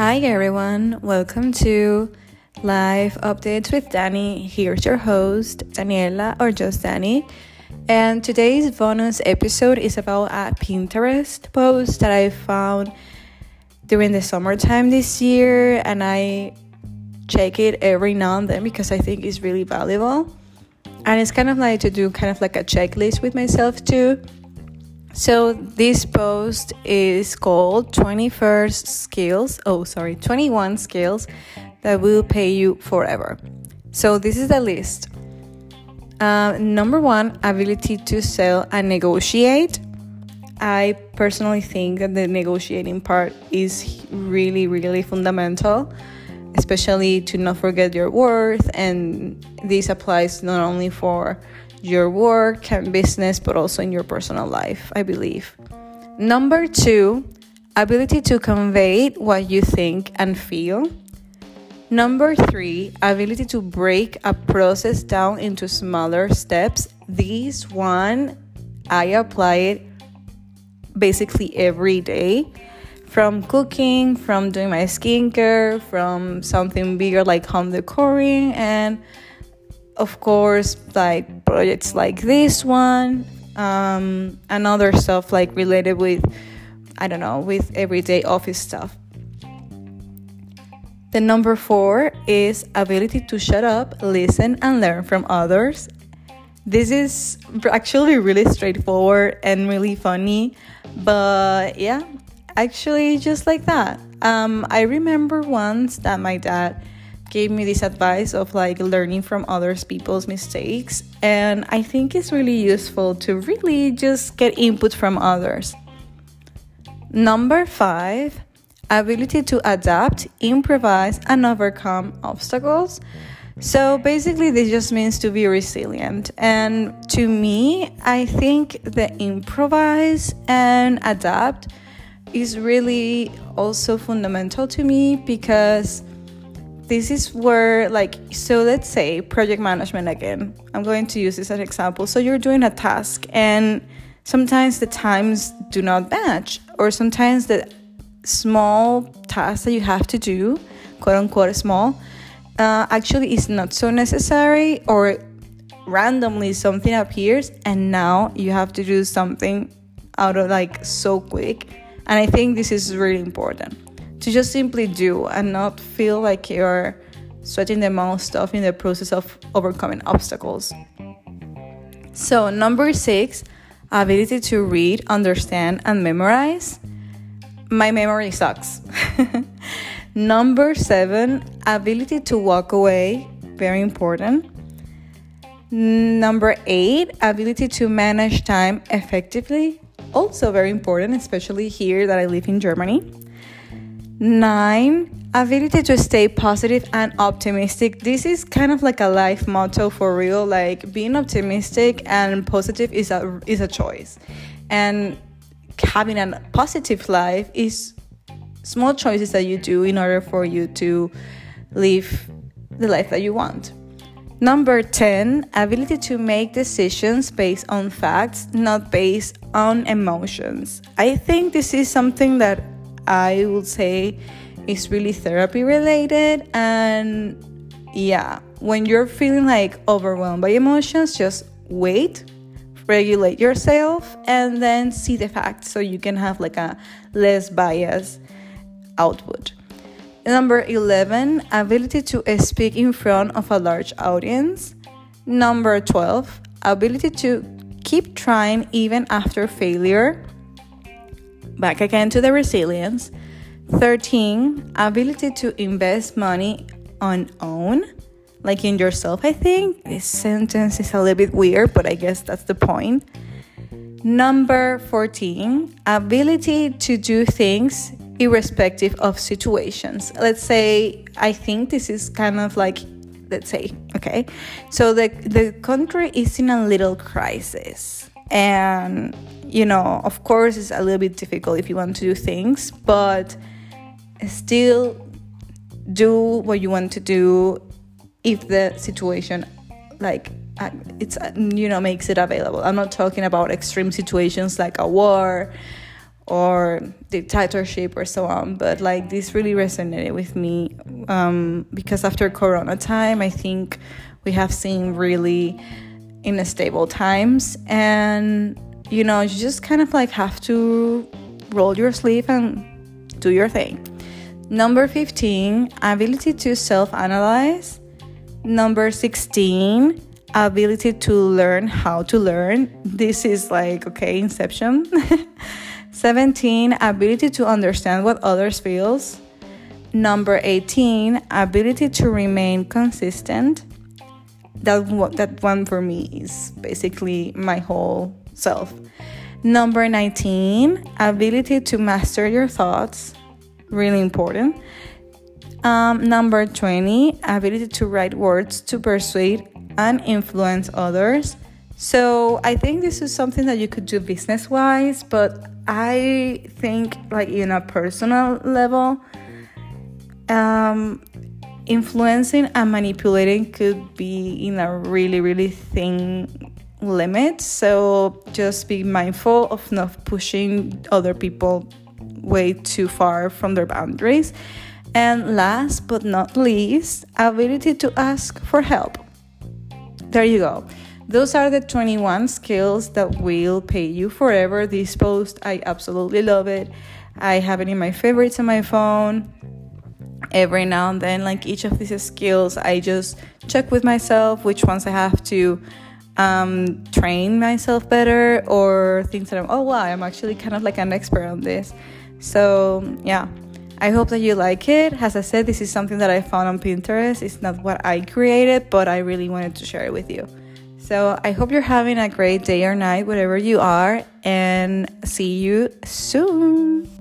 Hi everyone, welcome to Live Updates with Danny. Here's your host, Daniela or just Danny. And today's bonus episode is about a Pinterest post that I found during the summertime this year, and I check it every now and then because I think it's really valuable. And it's kind of like to do kind of like a checklist with myself too. So this post is called 21st skills. Oh, sorry, 21 skills that will pay you forever. So this is the list. Uh, number one, ability to sell and negotiate. I personally think that the negotiating part is really, really fundamental, especially to not forget your worth. And this applies not only for your work and business, but also in your personal life, I believe. Number two, ability to convey what you think and feel. Number three, ability to break a process down into smaller steps. This one, I apply it basically every day from cooking, from doing my skincare, from something bigger like home decoring, and of course, like projects like this one, um, and other stuff like related with, I don't know, with everyday office stuff. The number four is ability to shut up, listen, and learn from others. This is actually really straightforward and really funny, but yeah, actually, just like that. Um, I remember once that my dad gave me this advice of like learning from others people's mistakes, and I think it's really useful to really just get input from others. Number five ability to adapt, improvise, and overcome obstacles. So basically, this just means to be resilient. And to me, I think the improvise and adapt is really also fundamental to me because this is where, like, so let's say project management again. I'm going to use this as an example. So you're doing a task, and sometimes the times do not match, or sometimes the small task that you have to do, quote unquote small, uh, actually is not so necessary or randomly something appears and now you have to do something out of like so quick. And I think this is really important to just simply do and not feel like you're sweating the most stuff in the process of overcoming obstacles. So, number six, ability to read, understand, and memorize my memory sucks. Number seven, ability to walk away, very important. Number eight, ability to manage time effectively, also very important, especially here that I live in Germany. Nine, ability to stay positive and optimistic. This is kind of like a life motto for real. Like being optimistic and positive is a is a choice, and having a positive life is small choices that you do in order for you to live the life that you want. Number 10, ability to make decisions based on facts, not based on emotions. I think this is something that I would say is really therapy related. And yeah, when you're feeling like overwhelmed by emotions, just wait, regulate yourself and then see the facts so you can have like a less bias output. Number 11, ability to speak in front of a large audience. Number 12, ability to keep trying even after failure. Back again to the resilience. 13, ability to invest money on own like in yourself, I think. This sentence is a little bit weird, but I guess that's the point. Number 14, ability to do things irrespective of situations. Let's say, I think this is kind of like, let's say, okay, so the, the country is in a little crisis. And, you know, of course, it's a little bit difficult if you want to do things, but still do what you want to do if the situation like uh, it's uh, you know makes it available. I'm not talking about extreme situations like a war or dictatorship or so on but like this really resonated with me um, because after corona time i think we have seen really unstable times and you know you just kind of like have to roll your sleeve and do your thing. Number 15 ability to self-analyze. Number 16 ability to learn how to learn. This is like okay inception. 17 ability to understand what others feels. Number 18 ability to remain consistent. That that one for me is basically my whole self number 19 ability to master your thoughts really important. Um, number 20 ability to write words to persuade and influence others. So I think this is something that you could do business wise, but I think like in a personal level, um, influencing and manipulating could be in a really really thin limit. So just be mindful of not pushing other people way too far from their boundaries. And last but not least, ability to ask for help. There you go. Those are the 21 skills that will pay you forever. This post, I absolutely love it. I have it in my favorites on my phone. Every now and then, like each of these skills, I just check with myself which ones I have to um, train myself better or things that I'm, oh wow, I'm actually kind of like an expert on this. So, yeah, I hope that you like it. As I said, this is something that I found on Pinterest. It's not what I created, but I really wanted to share it with you. So I hope you're having a great day or night, whatever you are, and see you soon.